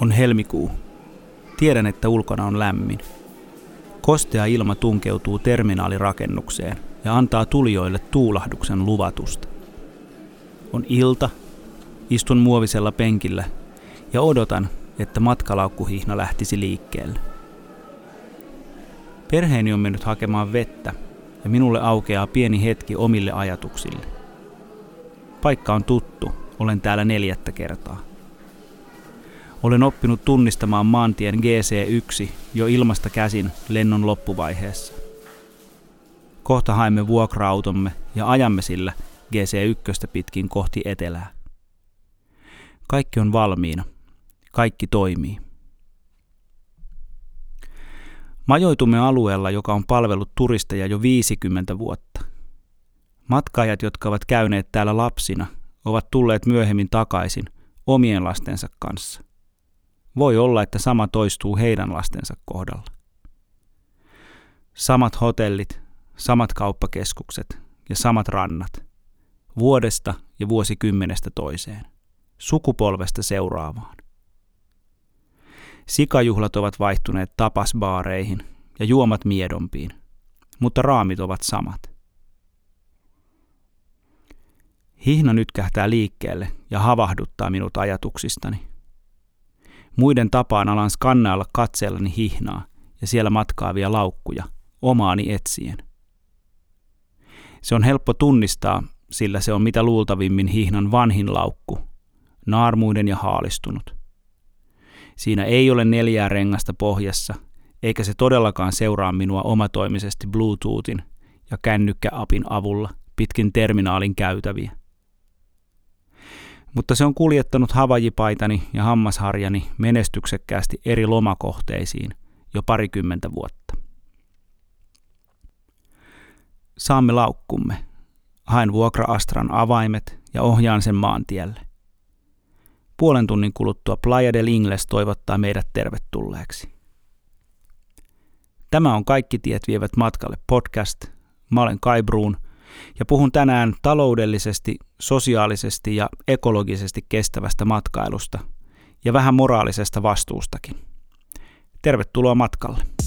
On helmikuu. Tiedän, että ulkona on lämmin. Kostea ilma tunkeutuu terminaalirakennukseen ja antaa tulijoille tuulahduksen luvatusta. On ilta, istun muovisella penkillä ja odotan, että matkalaukkuhihna lähtisi liikkeelle. Perheeni on mennyt hakemaan vettä ja minulle aukeaa pieni hetki omille ajatuksille. Paikka on tuttu, olen täällä neljättä kertaa. Olen oppinut tunnistamaan maantien GC1 jo ilmasta käsin lennon loppuvaiheessa. Kohta haemme vuokra-automme ja ajamme sillä GC1 pitkin kohti etelää. Kaikki on valmiina. Kaikki toimii. Majoitumme alueella, joka on palvellut turisteja jo 50 vuotta. Matkaajat, jotka ovat käyneet täällä lapsina, ovat tulleet myöhemmin takaisin omien lastensa kanssa. Voi olla, että sama toistuu heidän lastensa kohdalla. Samat hotellit, samat kauppakeskukset ja samat rannat. Vuodesta ja vuosikymmenestä toiseen. Sukupolvesta seuraavaan. Sikajuhlat ovat vaihtuneet tapasbaareihin ja juomat miedompiin, mutta raamit ovat samat. Hihna nyt kähtää liikkeelle ja havahduttaa minut ajatuksistani. Muiden tapaan alan skannailla katseellani hihnaa ja siellä matkaavia laukkuja, omaani etsien. Se on helppo tunnistaa, sillä se on mitä luultavimmin hihnan vanhin laukku, naarmuiden ja haalistunut. Siinä ei ole neljää rengasta pohjassa, eikä se todellakaan seuraa minua omatoimisesti Bluetoothin ja kännykkäapin avulla pitkin terminaalin käytäviä mutta se on kuljettanut havajipaitani ja hammasharjani menestyksekkäästi eri lomakohteisiin jo parikymmentä vuotta. Saamme laukkumme. Haen vuokra-astran avaimet ja ohjaan sen maantielle. Puolen tunnin kuluttua Playa del Ingles toivottaa meidät tervetulleeksi. Tämä on Kaikki tiet vievät matkalle podcast. Mä olen Kai Bruun – ja puhun tänään taloudellisesti, sosiaalisesti ja ekologisesti kestävästä matkailusta ja vähän moraalisesta vastuustakin. Tervetuloa matkalle.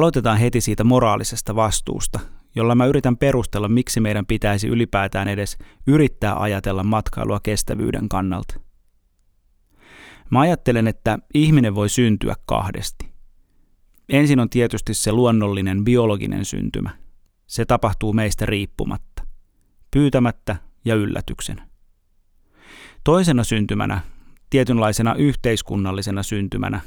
Aloitetaan heti siitä moraalisesta vastuusta, jolla mä yritän perustella, miksi meidän pitäisi ylipäätään edes yrittää ajatella matkailua kestävyyden kannalta. Mä ajattelen, että ihminen voi syntyä kahdesti. Ensin on tietysti se luonnollinen biologinen syntymä. Se tapahtuu meistä riippumatta, pyytämättä ja yllätyksenä. Toisena syntymänä, tietynlaisena yhteiskunnallisena syntymänä,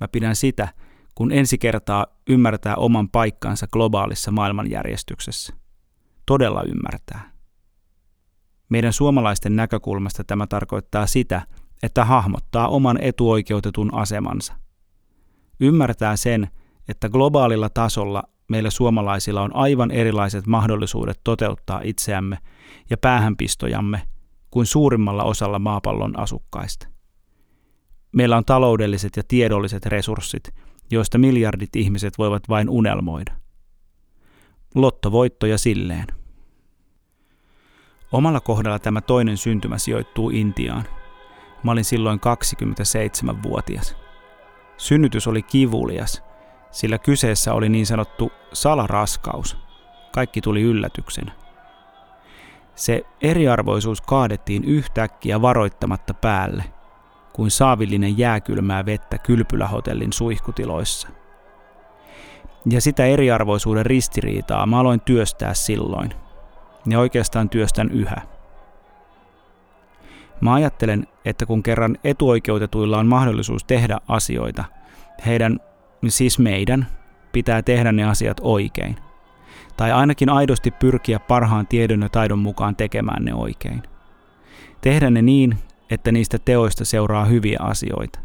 mä pidän sitä, kun ensi kertaa ymmärtää oman paikkansa globaalissa maailmanjärjestyksessä. Todella ymmärtää. Meidän suomalaisten näkökulmasta tämä tarkoittaa sitä, että hahmottaa oman etuoikeutetun asemansa. Ymmärtää sen, että globaalilla tasolla meillä suomalaisilla on aivan erilaiset mahdollisuudet toteuttaa itseämme ja päähänpistojamme kuin suurimmalla osalla maapallon asukkaista. Meillä on taloudelliset ja tiedolliset resurssit – joista miljardit ihmiset voivat vain unelmoida. Lottovoittoja silleen. Omalla kohdalla tämä toinen syntymä sijoittuu Intiaan. Mä olin silloin 27-vuotias. Synnytys oli kivulias, sillä kyseessä oli niin sanottu salaraskaus. Kaikki tuli yllätyksenä. Se eriarvoisuus kaadettiin yhtäkkiä varoittamatta päälle – kuin saavillinen jääkylmää vettä kylpylähotellin suihkutiloissa. Ja sitä eriarvoisuuden ristiriitaa mä aloin työstää silloin. Ja oikeastaan työstän yhä. Mä ajattelen, että kun kerran etuoikeutetuilla on mahdollisuus tehdä asioita, heidän, siis meidän, pitää tehdä ne asiat oikein. Tai ainakin aidosti pyrkiä parhaan tiedon ja taidon mukaan tekemään ne oikein. Tehdä ne niin, että niistä teoista seuraa hyviä asioita,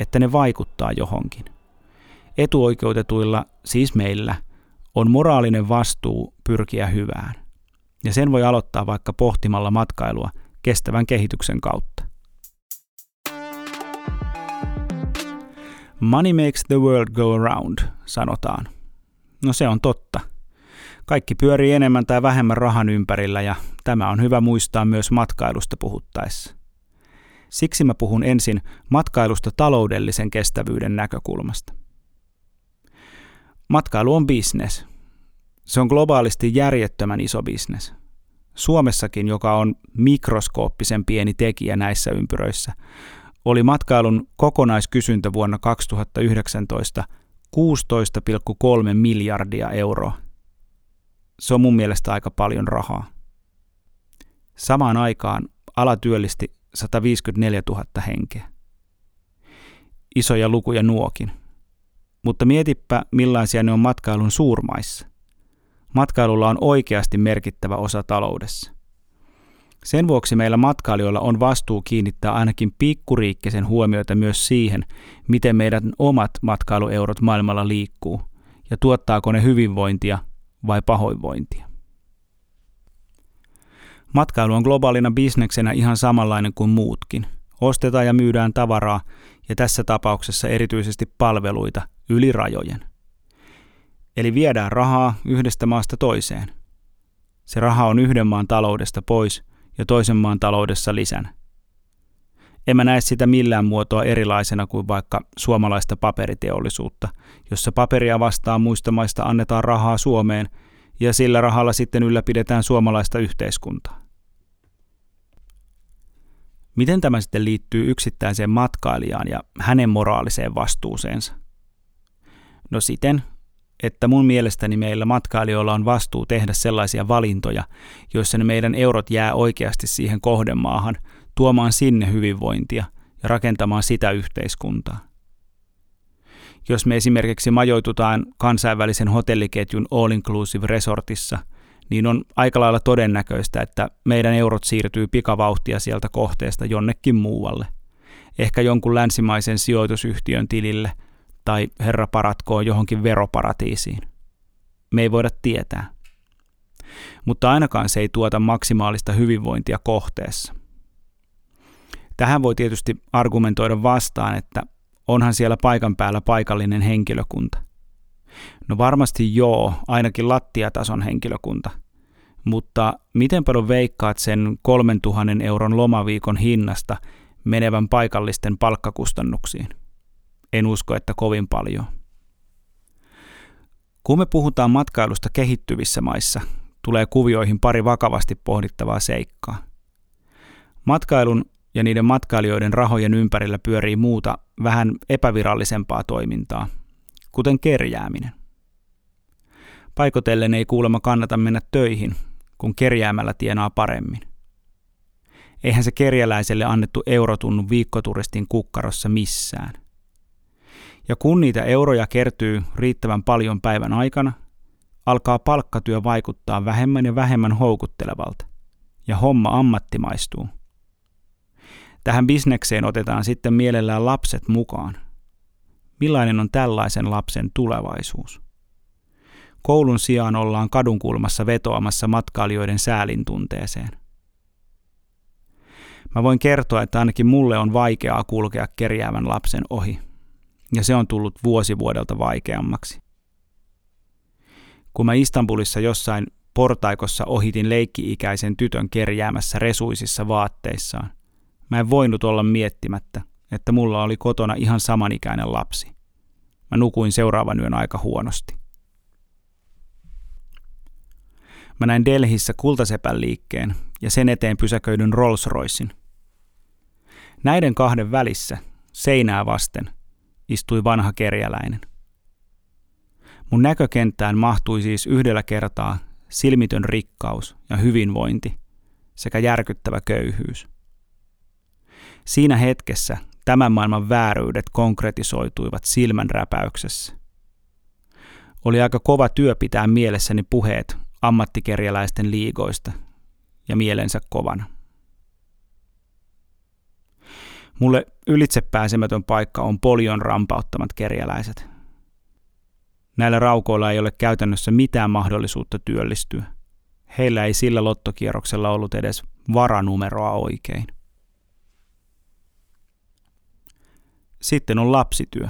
että ne vaikuttaa johonkin. Etuoikeutetuilla, siis meillä, on moraalinen vastuu pyrkiä hyvään. Ja sen voi aloittaa vaikka pohtimalla matkailua kestävän kehityksen kautta. Money makes the world go around, sanotaan. No se on totta. Kaikki pyörii enemmän tai vähemmän rahan ympärillä ja tämä on hyvä muistaa myös matkailusta puhuttaessa. Siksi mä puhun ensin matkailusta taloudellisen kestävyyden näkökulmasta. Matkailu on bisnes. Se on globaalisti järjettömän iso bisnes. Suomessakin, joka on mikroskooppisen pieni tekijä näissä ympyröissä, oli matkailun kokonaiskysyntä vuonna 2019 16,3 miljardia euroa. Se on mun mielestä aika paljon rahaa. Samaan aikaan ala työllisti 154 000 henkeä. Isoja lukuja nuokin. Mutta mietipä, millaisia ne on matkailun suurmaissa. Matkailulla on oikeasti merkittävä osa taloudessa. Sen vuoksi meillä matkailijoilla on vastuu kiinnittää ainakin pikkuriikkisen huomioita myös siihen, miten meidän omat matkailueurot maailmalla liikkuu ja tuottaako ne hyvinvointia vai pahoinvointia. Matkailu on globaalina bisneksenä ihan samanlainen kuin muutkin. Ostetaan ja myydään tavaraa ja tässä tapauksessa erityisesti palveluita yli rajojen. Eli viedään rahaa yhdestä maasta toiseen. Se raha on yhden maan taloudesta pois ja toisen maan taloudessa lisänä. En mä näe sitä millään muotoa erilaisena kuin vaikka suomalaista paperiteollisuutta, jossa paperia vastaan muista maista annetaan rahaa Suomeen ja sillä rahalla sitten ylläpidetään suomalaista yhteiskuntaa. Miten tämä sitten liittyy yksittäiseen matkailijaan ja hänen moraaliseen vastuuseensa? No siten, että mun mielestäni meillä matkailijoilla on vastuu tehdä sellaisia valintoja, joissa ne meidän eurot jää oikeasti siihen kohdemaahan, tuomaan sinne hyvinvointia ja rakentamaan sitä yhteiskuntaa. Jos me esimerkiksi majoitutaan kansainvälisen hotelliketjun All Inclusive Resortissa, niin on aika lailla todennäköistä, että meidän eurot siirtyy pikavauhtia sieltä kohteesta jonnekin muualle. Ehkä jonkun länsimaisen sijoitusyhtiön tilille – tai herra paratkoon johonkin veroparatiisiin. Me ei voida tietää. Mutta ainakaan se ei tuota maksimaalista hyvinvointia kohteessa. Tähän voi tietysti argumentoida vastaan, että onhan siellä paikan päällä paikallinen henkilökunta. No varmasti joo, ainakin lattiatason henkilökunta. Mutta miten paljon veikkaat sen 3000 euron lomaviikon hinnasta menevän paikallisten palkkakustannuksiin? En usko, että kovin paljon. Kun me puhutaan matkailusta kehittyvissä maissa, tulee kuvioihin pari vakavasti pohdittavaa seikkaa. Matkailun ja niiden matkailijoiden rahojen ympärillä pyörii muuta vähän epävirallisempaa toimintaa, kuten kerjääminen. Paikotellen ei kuulemma kannata mennä töihin, kun kerjäämällä tienaa paremmin. Eihän se kerjäläiselle annettu euro tunnu viikkoturistin kukkarossa missään. Ja kun niitä euroja kertyy riittävän paljon päivän aikana, alkaa palkkatyö vaikuttaa vähemmän ja vähemmän houkuttelevalta, ja homma ammattimaistuu. Tähän bisnekseen otetaan sitten mielellään lapset mukaan. Millainen on tällaisen lapsen tulevaisuus? Koulun sijaan ollaan kadunkulmassa vetoamassa matkailijoiden säälintunteeseen. Mä voin kertoa, että ainakin mulle on vaikeaa kulkea kerjäävän lapsen ohi ja se on tullut vuosi vuodelta vaikeammaksi. Kun mä Istanbulissa jossain portaikossa ohitin leikki-ikäisen tytön kerjäämässä resuisissa vaatteissaan, mä en voinut olla miettimättä, että mulla oli kotona ihan samanikäinen lapsi. Mä nukuin seuraavan yön aika huonosti. Mä näin Delhissä kultasepän liikkeen ja sen eteen pysäköidyn Rolls Roycein. Näiden kahden välissä, seinää vasten, istui vanha kerjäläinen. Mun näkökenttään mahtui siis yhdellä kertaa silmitön rikkaus ja hyvinvointi sekä järkyttävä köyhyys. Siinä hetkessä tämän maailman vääryydet konkretisoituivat silmänräpäyksessä. Oli aika kova työ pitää mielessäni puheet ammattikerjäläisten liigoista ja mielensä kovana. Mulle ylitsepääsemätön paikka on polion rampauttamat kerjäläiset. Näillä raukoilla ei ole käytännössä mitään mahdollisuutta työllistyä. Heillä ei sillä lottokierroksella ollut edes varanumeroa oikein. Sitten on lapsityö.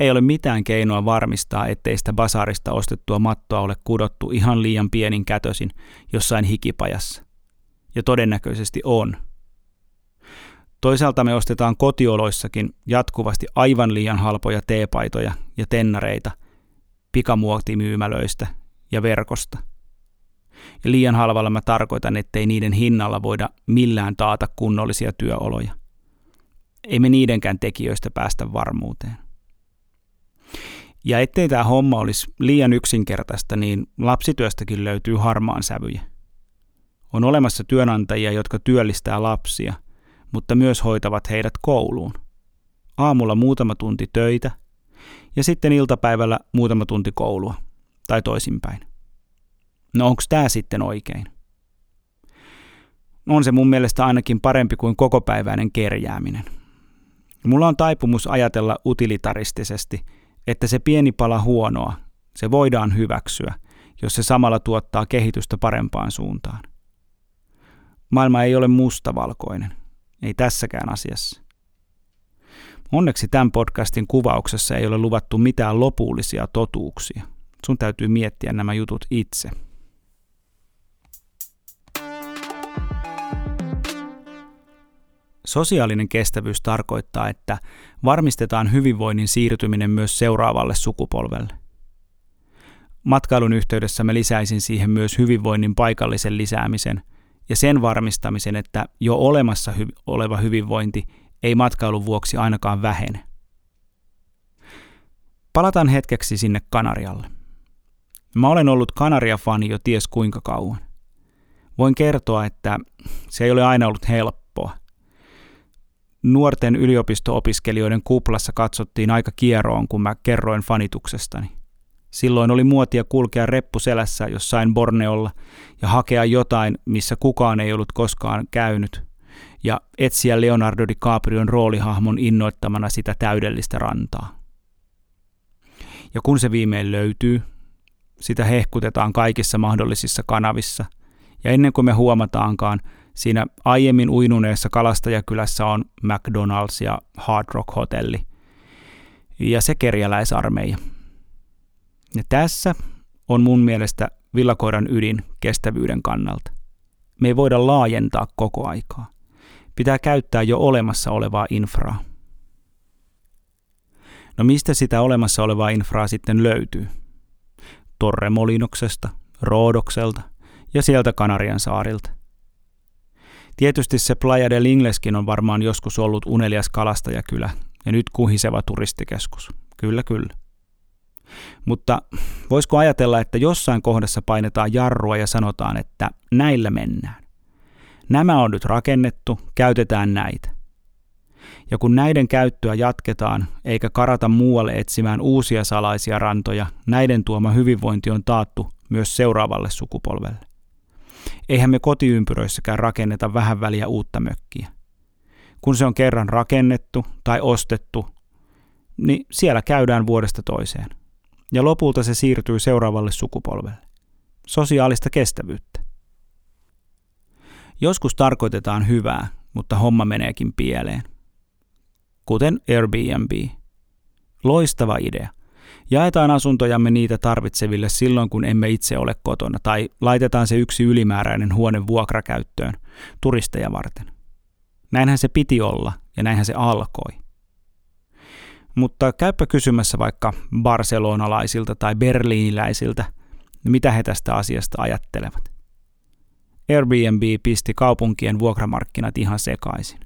Ei ole mitään keinoa varmistaa, ettei sitä basarista ostettua mattoa ole kudottu ihan liian pienin kätösin jossain hikipajassa. Ja todennäköisesti on. Toisaalta me ostetaan kotioloissakin jatkuvasti aivan liian halpoja teepaitoja ja tennareita pikamuotimyymälöistä ja verkosta. Ja liian halvalla mä tarkoitan, ettei niiden hinnalla voida millään taata kunnollisia työoloja. Ei me niidenkään tekijöistä päästä varmuuteen. Ja ettei tämä homma olisi liian yksinkertaista, niin lapsityöstäkin löytyy harmaan sävyjä. On olemassa työnantajia, jotka työllistää lapsia, mutta myös hoitavat heidät kouluun. Aamulla muutama tunti töitä ja sitten iltapäivällä muutama tunti koulua, tai toisinpäin. No onko tämä sitten oikein? On se mun mielestä ainakin parempi kuin kokopäiväinen kerjääminen. Mulla on taipumus ajatella utilitaristisesti, että se pieni pala huonoa, se voidaan hyväksyä, jos se samalla tuottaa kehitystä parempaan suuntaan. Maailma ei ole mustavalkoinen, ei tässäkään asiassa. Onneksi tämän podcastin kuvauksessa ei ole luvattu mitään lopullisia totuuksia. Sun täytyy miettiä nämä jutut itse. Sosiaalinen kestävyys tarkoittaa, että varmistetaan hyvinvoinnin siirtyminen myös seuraavalle sukupolvelle. Matkailun yhteydessä mä lisäisin siihen myös hyvinvoinnin paikallisen lisäämisen ja sen varmistamisen, että jo olemassa hy- oleva hyvinvointi ei matkailun vuoksi ainakaan vähene. Palataan hetkeksi sinne Kanarialle. Mä olen ollut Kanaria-fani jo ties kuinka kauan. Voin kertoa, että se ei ole aina ollut helppoa – nuorten yliopisto-opiskelijoiden kuplassa katsottiin aika kieroon, kun mä kerroin fanituksestani. Silloin oli muotia kulkea reppu selässä jossain Borneolla ja hakea jotain, missä kukaan ei ollut koskaan käynyt, ja etsiä Leonardo DiCaprion roolihahmon innoittamana sitä täydellistä rantaa. Ja kun se viimein löytyy, sitä hehkutetaan kaikissa mahdollisissa kanavissa, ja ennen kuin me huomataankaan, Siinä aiemmin uinuneessa kalastajakylässä on McDonald's ja Hard Rock Hotelli ja se kerjäläisarmeija. Ja tässä on mun mielestä villakoiran ydin kestävyyden kannalta. Me ei voida laajentaa koko aikaa. Pitää käyttää jo olemassa olevaa infraa. No mistä sitä olemassa olevaa infraa sitten löytyy? Torremolinoksesta, Roodokselta ja sieltä Kanarian saarilta. Tietysti se Playa del Ingleskin on varmaan joskus ollut unelias kalastajakylä ja nyt kuhiseva turistikeskus. Kyllä, kyllä. Mutta voisiko ajatella, että jossain kohdassa painetaan jarrua ja sanotaan, että näillä mennään. Nämä on nyt rakennettu, käytetään näitä. Ja kun näiden käyttöä jatketaan, eikä karata muualle etsimään uusia salaisia rantoja, näiden tuoma hyvinvointi on taattu myös seuraavalle sukupolvelle. Eihän me kotiympyröissäkään rakenneta vähän väliä uutta mökkiä. Kun se on kerran rakennettu tai ostettu, niin siellä käydään vuodesta toiseen. Ja lopulta se siirtyy seuraavalle sukupolvelle. Sosiaalista kestävyyttä. Joskus tarkoitetaan hyvää, mutta homma meneekin pieleen. Kuten Airbnb. Loistava idea. Jaetaan asuntojamme niitä tarvitseville silloin, kun emme itse ole kotona, tai laitetaan se yksi ylimääräinen huone vuokrakäyttöön turisteja varten. Näinhän se piti olla, ja näinhän se alkoi. Mutta käypä kysymässä vaikka barcelonalaisilta tai berliiniläisiltä, mitä he tästä asiasta ajattelevat. Airbnb pisti kaupunkien vuokramarkkinat ihan sekaisin.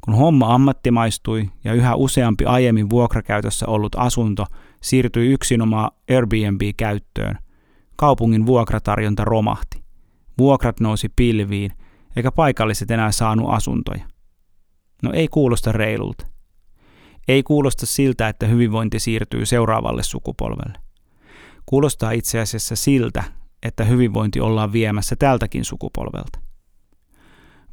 Kun homma ammattimaistui ja yhä useampi aiemmin vuokrakäytössä ollut asunto siirtyi yksinomaan Airbnb-käyttöön, kaupungin vuokratarjonta romahti. Vuokrat nousi pilviin, eikä paikalliset enää saanut asuntoja. No ei kuulosta reilulta. Ei kuulosta siltä, että hyvinvointi siirtyy seuraavalle sukupolvelle. Kuulostaa itse asiassa siltä, että hyvinvointi ollaan viemässä tältäkin sukupolvelta.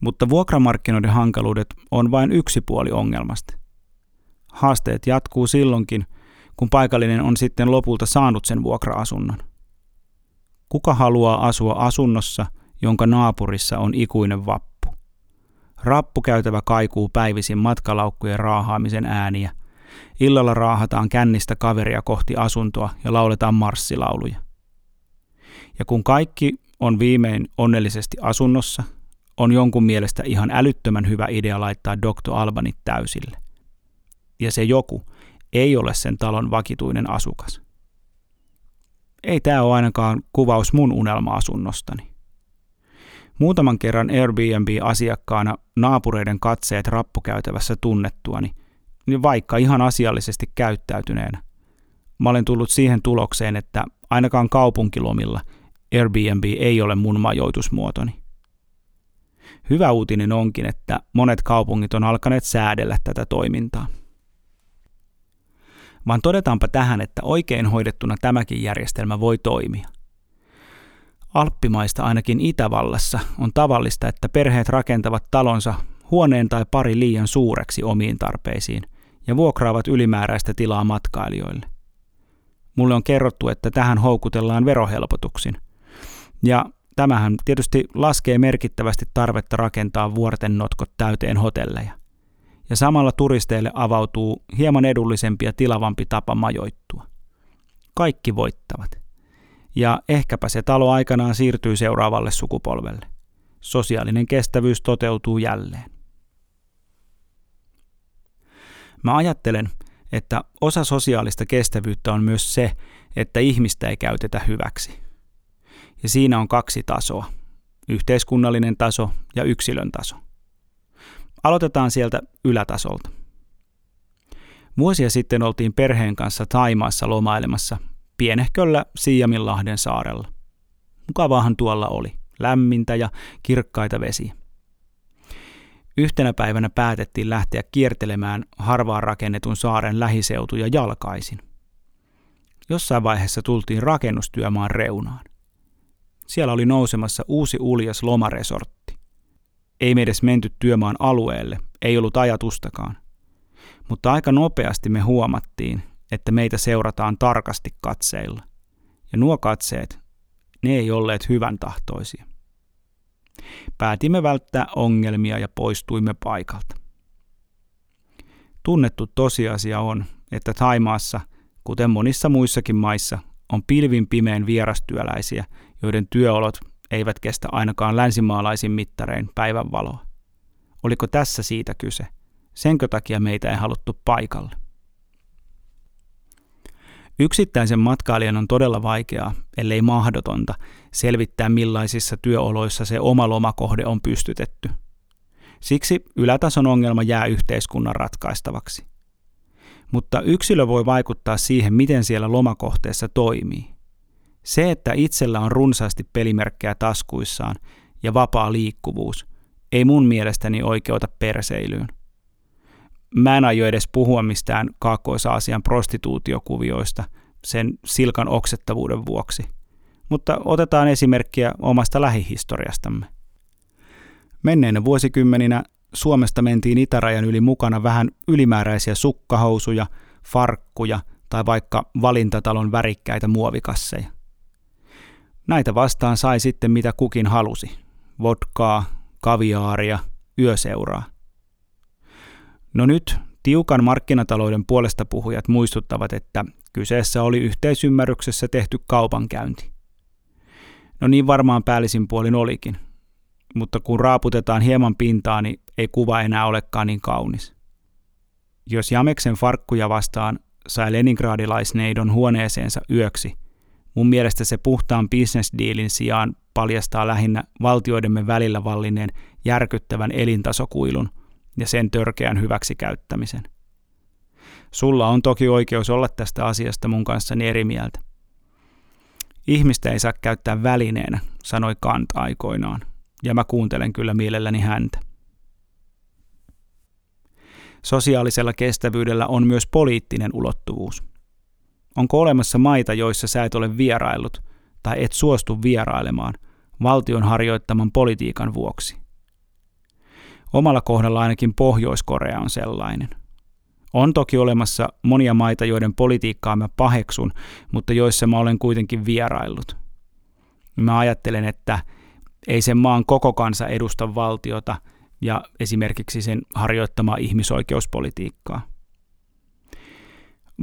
Mutta vuokramarkkinoiden hankaluudet on vain yksi puoli ongelmasta. Haasteet jatkuu silloinkin, kun paikallinen on sitten lopulta saanut sen vuokra-asunnon. Kuka haluaa asua asunnossa, jonka naapurissa on ikuinen vappu? Rappukäytävä kaikuu päivisin matkalaukkujen raahaamisen ääniä. Illalla raahataan kännistä kaveria kohti asuntoa ja lauletaan marssilauluja. Ja kun kaikki on viimein onnellisesti asunnossa, on jonkun mielestä ihan älyttömän hyvä idea laittaa Dr. Albanit täysille. Ja se joku ei ole sen talon vakituinen asukas. Ei tämä ole ainakaan kuvaus mun unelma-asunnostani. Muutaman kerran Airbnb-asiakkaana naapureiden katseet rappukäytävässä tunnettuani, niin vaikka ihan asiallisesti käyttäytyneenä, mä olen tullut siihen tulokseen, että ainakaan kaupunkilomilla Airbnb ei ole mun majoitusmuotoni. Hyvä uutinen onkin, että monet kaupungit on alkaneet säädellä tätä toimintaa. Vaan todetaanpa tähän, että oikein hoidettuna tämäkin järjestelmä voi toimia. Alppimaista ainakin Itävallassa on tavallista, että perheet rakentavat talonsa huoneen tai pari liian suureksi omiin tarpeisiin ja vuokraavat ylimääräistä tilaa matkailijoille. Mulle on kerrottu, että tähän houkutellaan verohelpotuksin. Ja tämähän tietysti laskee merkittävästi tarvetta rakentaa vuorten notkot täyteen hotelleja. Ja samalla turisteille avautuu hieman edullisempi ja tilavampi tapa majoittua. Kaikki voittavat ja ehkäpä se talo aikanaan siirtyy seuraavalle sukupolvelle. Sosiaalinen kestävyys toteutuu jälleen. Mä ajattelen, että osa sosiaalista kestävyyttä on myös se, että ihmistä ei käytetä hyväksi. Ja siinä on kaksi tasoa, yhteiskunnallinen taso ja yksilön taso. Aloitetaan sieltä ylätasolta. Vuosia sitten oltiin perheen kanssa Taimaassa lomailemassa pienehköllä Siiaminlahden saarella. Mukavaahan tuolla oli, lämmintä ja kirkkaita vesiä. Yhtenä päivänä päätettiin lähteä kiertelemään harvaan rakennetun saaren lähiseutuja jalkaisin. Jossain vaiheessa tultiin rakennustyömaan reunaan. Siellä oli nousemassa uusi uljas lomaresortti. Ei me edes menty työmaan alueelle, ei ollut ajatustakaan. Mutta aika nopeasti me huomattiin, että meitä seurataan tarkasti katseilla. Ja nuo katseet, ne ei olleet hyvän tahtoisia. Päätimme välttää ongelmia ja poistuimme paikalta. Tunnettu tosiasia on, että Taimaassa, kuten monissa muissakin maissa, on pilvin pimeän vierastyöläisiä, joiden työolot eivät kestä ainakaan länsimaalaisin mittarein päivän valoa. Oliko tässä siitä kyse? Senkö takia meitä ei haluttu paikalle? Yksittäisen matkailijan on todella vaikeaa, ellei mahdotonta, selvittää millaisissa työoloissa se oma lomakohde on pystytetty. Siksi ylätason ongelma jää yhteiskunnan ratkaistavaksi. Mutta yksilö voi vaikuttaa siihen, miten siellä lomakohteessa toimii. Se, että itsellä on runsaasti pelimerkkejä taskuissaan ja vapaa liikkuvuus, ei mun mielestäni oikeuta perseilyyn. Mä en aio edes puhua mistään Kaakkois-Aasian prostituutiokuvioista sen silkan oksettavuuden vuoksi. Mutta otetaan esimerkkiä omasta lähihistoriastamme. Menneinä vuosikymmeninä Suomesta mentiin itärajan yli mukana vähän ylimääräisiä sukkahousuja, farkkuja tai vaikka valintatalon värikkäitä muovikasseja. Näitä vastaan sai sitten mitä kukin halusi. Vodkaa, kaviaaria, yöseuraa. No nyt tiukan markkinatalouden puolesta puhujat muistuttavat, että kyseessä oli yhteisymmärryksessä tehty kaupankäynti. No niin varmaan päällisin puolin olikin, mutta kun raaputetaan hieman pintaa, niin ei kuva enää olekaan niin kaunis. Jos Jameksen farkkuja vastaan sai leningradilaisneidon huoneeseensa yöksi, mun mielestä se puhtaan bisnesdiilin sijaan paljastaa lähinnä valtioidemme välillä vallinneen järkyttävän elintasokuilun – ja sen törkeän hyväksikäyttämisen. Sulla on toki oikeus olla tästä asiasta mun kanssani eri mieltä. Ihmistä ei saa käyttää välineenä, sanoi Kant aikoinaan, ja mä kuuntelen kyllä mielelläni häntä. Sosiaalisella kestävyydellä on myös poliittinen ulottuvuus. Onko olemassa maita, joissa sä et ole vieraillut tai et suostu vierailemaan valtion harjoittaman politiikan vuoksi? Omalla kohdalla ainakin Pohjois-Korea on sellainen. On toki olemassa monia maita, joiden politiikkaa mä paheksun, mutta joissa mä olen kuitenkin vieraillut. mä ajattelen, että ei sen maan koko kansa edusta valtiota ja esimerkiksi sen harjoittamaa ihmisoikeuspolitiikkaa.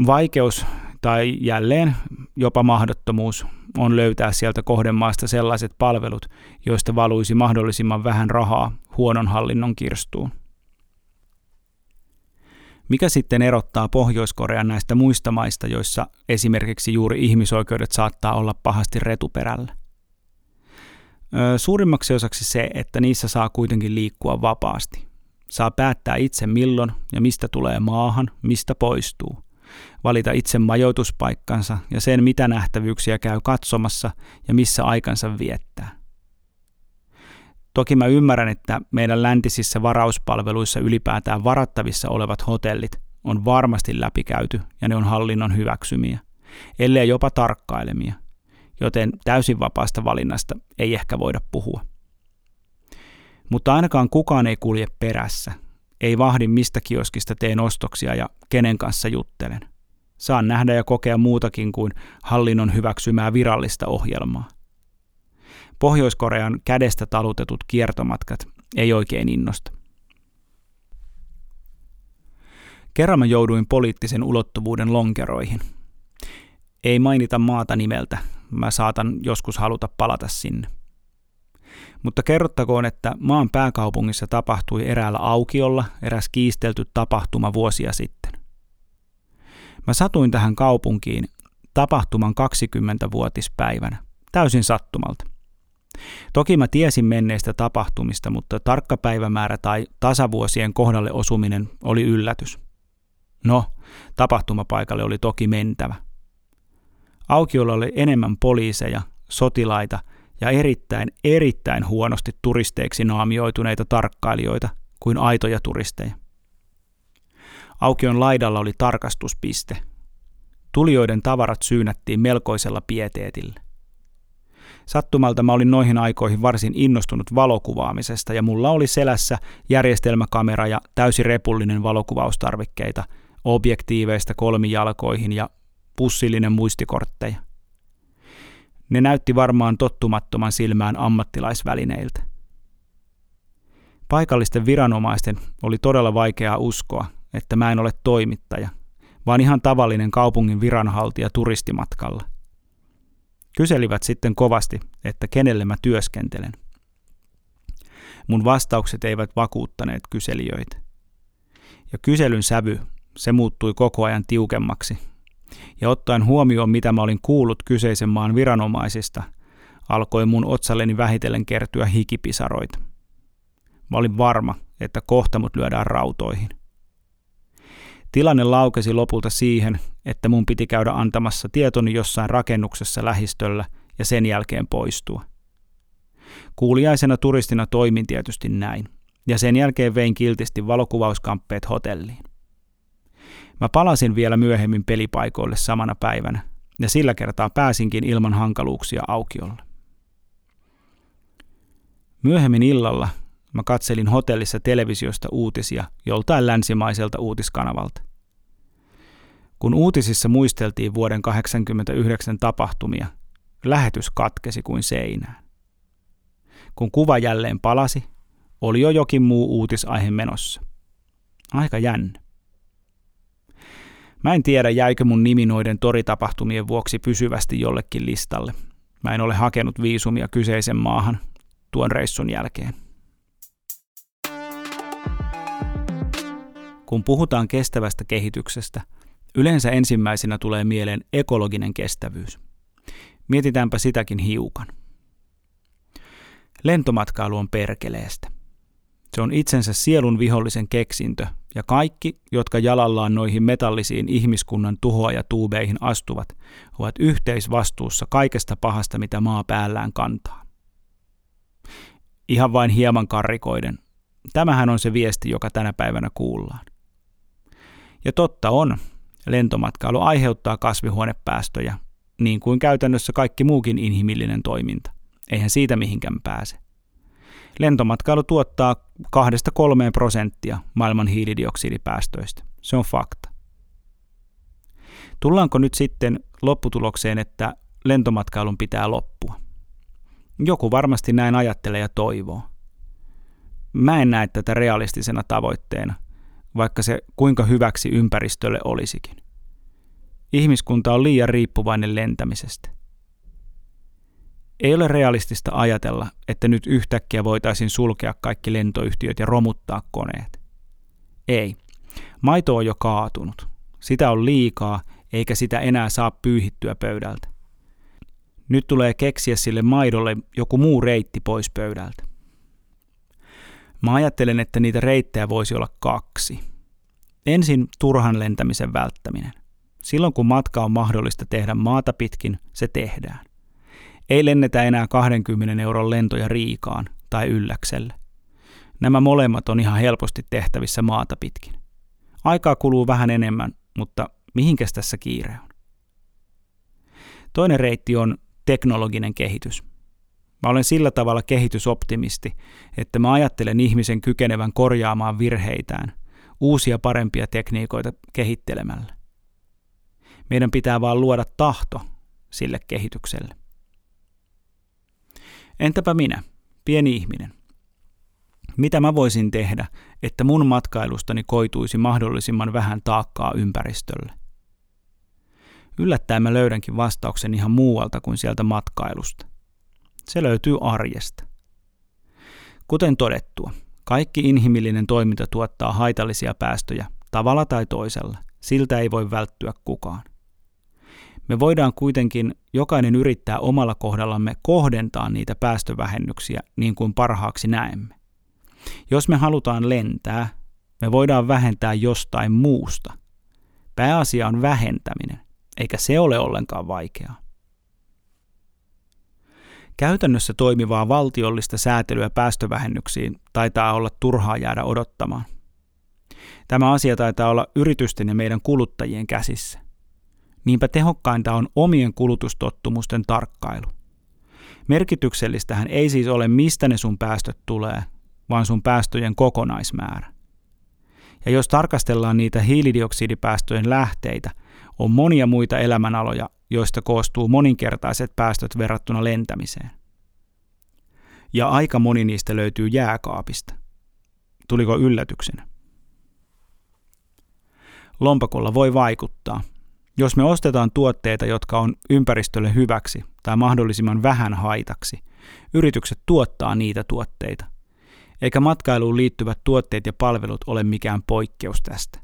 Vaikeus tai jälleen jopa mahdottomuus on löytää sieltä kohdemaasta sellaiset palvelut, joista valuisi mahdollisimman vähän rahaa huonon hallinnon kirstuun. Mikä sitten erottaa Pohjois-Korean näistä muista maista, joissa esimerkiksi juuri ihmisoikeudet saattaa olla pahasti retuperällä? Suurimmaksi osaksi se, että niissä saa kuitenkin liikkua vapaasti. Saa päättää itse milloin ja mistä tulee maahan, mistä poistuu. Valita itse majoituspaikkansa ja sen, mitä nähtävyyksiä käy katsomassa ja missä aikansa viettää. Toki mä ymmärrän, että meidän läntisissä varauspalveluissa ylipäätään varattavissa olevat hotellit on varmasti läpikäyty ja ne on hallinnon hyväksymiä, ellei jopa tarkkailemia, joten täysin vapaasta valinnasta ei ehkä voida puhua. Mutta ainakaan kukaan ei kulje perässä, ei vahdi mistä kioskista teen ostoksia ja kenen kanssa juttelen. Saan nähdä ja kokea muutakin kuin hallinnon hyväksymää virallista ohjelmaa – Pohjois-Korean kädestä talutetut kiertomatkat ei oikein innosta. Kerran mä jouduin poliittisen ulottuvuuden lonkeroihin. Ei mainita maata nimeltä, mä saatan joskus haluta palata sinne. Mutta kerrottakoon, että maan pääkaupungissa tapahtui eräällä aukiolla eräs kiistelty tapahtuma vuosia sitten. Mä satuin tähän kaupunkiin tapahtuman 20-vuotispäivänä, täysin sattumalta. Toki mä tiesin menneistä tapahtumista, mutta tarkka päivämäärä tai tasavuosien kohdalle osuminen oli yllätys. No, tapahtumapaikalle oli toki mentävä. Aukiolla oli enemmän poliiseja, sotilaita ja erittäin, erittäin huonosti turisteiksi naamioituneita tarkkailijoita kuin aitoja turisteja. Aukion laidalla oli tarkastuspiste. Tulijoiden tavarat syynättiin melkoisella pieteetillä. Sattumalta mä olin noihin aikoihin varsin innostunut valokuvaamisesta ja mulla oli selässä järjestelmäkamera ja täysi repullinen valokuvaustarvikkeita, objektiiveista kolmijalkoihin ja pussillinen muistikortteja. Ne näytti varmaan tottumattoman silmään ammattilaisvälineiltä. Paikallisten viranomaisten oli todella vaikeaa uskoa, että mä en ole toimittaja, vaan ihan tavallinen kaupungin viranhaltija turistimatkalla. Kyselivät sitten kovasti, että kenelle mä työskentelen. Mun vastaukset eivät vakuuttaneet kyselijöitä. Ja kyselyn sävy, se muuttui koko ajan tiukemmaksi. Ja ottaen huomioon, mitä mä olin kuullut kyseisen maan viranomaisista, alkoi mun otsalleni vähitellen kertyä hikipisaroita. Mä olin varma, että kohta mut lyödään rautoihin. Tilanne laukesi lopulta siihen, että mun piti käydä antamassa tietoni jossain rakennuksessa lähistöllä ja sen jälkeen poistua. Kuuliaisena turistina toimin tietysti näin, ja sen jälkeen vein kiltisti valokuvauskamppeet hotelliin. Mä palasin vielä myöhemmin pelipaikoille samana päivänä, ja sillä kertaa pääsinkin ilman hankaluuksia aukiolle. Myöhemmin illalla mä katselin hotellissa televisiosta uutisia joltain länsimaiselta uutiskanavalta. Kun uutisissa muisteltiin vuoden 1989 tapahtumia, lähetys katkesi kuin seinään. Kun kuva jälleen palasi, oli jo jokin muu uutisaihe menossa. Aika jännä. Mä en tiedä, jäikö mun nimi noiden toritapahtumien vuoksi pysyvästi jollekin listalle. Mä en ole hakenut viisumia kyseisen maahan tuon reissun jälkeen. Kun puhutaan kestävästä kehityksestä, yleensä ensimmäisenä tulee mieleen ekologinen kestävyys. Mietitäänpä sitäkin hiukan. Lentomatkailu on perkeleestä. Se on itsensä sielun vihollisen keksintö, ja kaikki, jotka jalallaan noihin metallisiin ihmiskunnan tuhoa ja tuubeihin astuvat, ovat yhteisvastuussa kaikesta pahasta, mitä maa päällään kantaa. Ihan vain hieman karrikoiden. Tämähän on se viesti, joka tänä päivänä kuullaan. Ja totta on, lentomatkailu aiheuttaa kasvihuonepäästöjä, niin kuin käytännössä kaikki muukin inhimillinen toiminta. Eihän siitä mihinkään pääse. Lentomatkailu tuottaa 2-3 prosenttia maailman hiilidioksidipäästöistä. Se on fakta. Tullaanko nyt sitten lopputulokseen, että lentomatkailun pitää loppua? Joku varmasti näin ajattelee ja toivoo. Mä en näe tätä realistisena tavoitteena, vaikka se kuinka hyväksi ympäristölle olisikin. Ihmiskunta on liian riippuvainen lentämisestä. Ei ole realistista ajatella, että nyt yhtäkkiä voitaisiin sulkea kaikki lentoyhtiöt ja romuttaa koneet. Ei. Maito on jo kaatunut. Sitä on liikaa, eikä sitä enää saa pyyhittyä pöydältä. Nyt tulee keksiä sille maidolle joku muu reitti pois pöydältä. Mä ajattelen, että niitä reittejä voisi olla kaksi. Ensin turhan lentämisen välttäminen. Silloin kun matka on mahdollista tehdä maata pitkin, se tehdään. Ei lennetä enää 20 euron lentoja Riikaan tai Ylläkselle. Nämä molemmat on ihan helposti tehtävissä maata pitkin. Aikaa kuluu vähän enemmän, mutta mihinkäs tässä kiire on? Toinen reitti on teknologinen kehitys. Mä olen sillä tavalla kehitysoptimisti, että mä ajattelen ihmisen kykenevän korjaamaan virheitään uusia parempia tekniikoita kehittelemällä. Meidän pitää vaan luoda tahto sille kehitykselle. Entäpä minä, pieni ihminen? Mitä mä voisin tehdä, että mun matkailustani koituisi mahdollisimman vähän taakkaa ympäristölle? Yllättäen mä löydänkin vastauksen ihan muualta kuin sieltä matkailusta. Se löytyy arjesta. Kuten todettua, kaikki inhimillinen toiminta tuottaa haitallisia päästöjä tavalla tai toisella. Siltä ei voi välttyä kukaan. Me voidaan kuitenkin jokainen yrittää omalla kohdallamme kohdentaa niitä päästövähennyksiä niin kuin parhaaksi näemme. Jos me halutaan lentää, me voidaan vähentää jostain muusta. Pääasia on vähentäminen, eikä se ole ollenkaan vaikeaa. Käytännössä toimivaa valtiollista säätelyä päästövähennyksiin taitaa olla turhaa jäädä odottamaan. Tämä asia taitaa olla yritysten ja meidän kuluttajien käsissä. Niinpä tehokkainta on omien kulutustottumusten tarkkailu. Merkityksellistähän ei siis ole, mistä ne sun päästöt tulee, vaan sun päästöjen kokonaismäärä. Ja jos tarkastellaan niitä hiilidioksidipäästöjen lähteitä, on monia muita elämänaloja, joista koostuu moninkertaiset päästöt verrattuna lentämiseen. Ja aika moni niistä löytyy jääkaapista. Tuliko yllätyksenä? Lompakolla voi vaikuttaa. Jos me ostetaan tuotteita, jotka on ympäristölle hyväksi tai mahdollisimman vähän haitaksi, yritykset tuottaa niitä tuotteita. Eikä matkailuun liittyvät tuotteet ja palvelut ole mikään poikkeus tästä.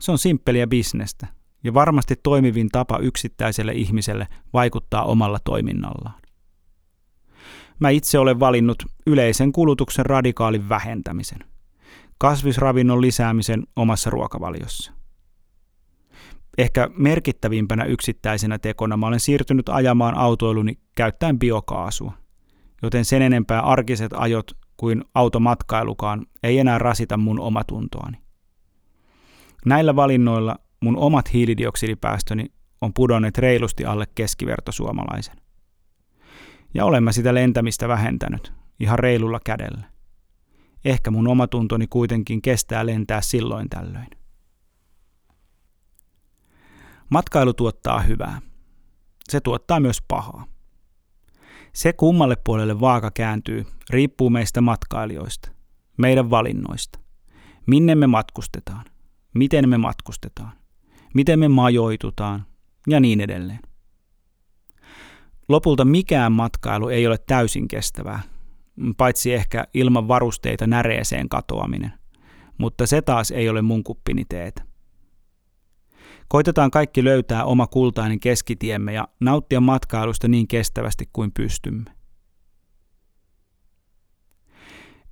Se on simppeliä bisnestä, ja varmasti toimivin tapa yksittäiselle ihmiselle vaikuttaa omalla toiminnallaan. Mä itse olen valinnut yleisen kulutuksen radikaalin vähentämisen, kasvisravinnon lisäämisen omassa ruokavaliossa. Ehkä merkittävimpänä yksittäisenä tekona mä olen siirtynyt ajamaan autoiluni käyttäen biokaasua, joten sen enempää arkiset ajot kuin automatkailukaan ei enää rasita mun omatuntoani. Näillä valinnoilla mun omat hiilidioksidipäästöni on pudonneet reilusti alle keskivertosuomalaisen. Ja olen mä sitä lentämistä vähentänyt, ihan reilulla kädellä. Ehkä mun omatuntoni kuitenkin kestää lentää silloin tällöin. Matkailu tuottaa hyvää. Se tuottaa myös pahaa. Se kummalle puolelle vaaka kääntyy, riippuu meistä matkailijoista, meidän valinnoista, minne me matkustetaan, miten me matkustetaan miten me majoitutaan ja niin edelleen. Lopulta mikään matkailu ei ole täysin kestävää, paitsi ehkä ilman varusteita näreeseen katoaminen, mutta se taas ei ole mun kuppini teetä. Koitetaan kaikki löytää oma kultainen keskitiemme ja nauttia matkailusta niin kestävästi kuin pystymme.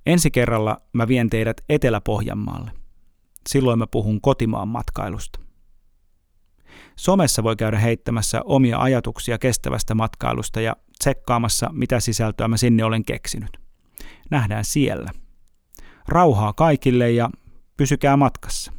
Ensi kerralla mä vien teidät Etelä-Pohjanmaalle. Silloin mä puhun kotimaan matkailusta. Somessa voi käydä heittämässä omia ajatuksia kestävästä matkailusta ja tsekkaamassa, mitä sisältöä mä sinne olen keksinyt. Nähdään siellä. Rauhaa kaikille ja pysykää matkassa.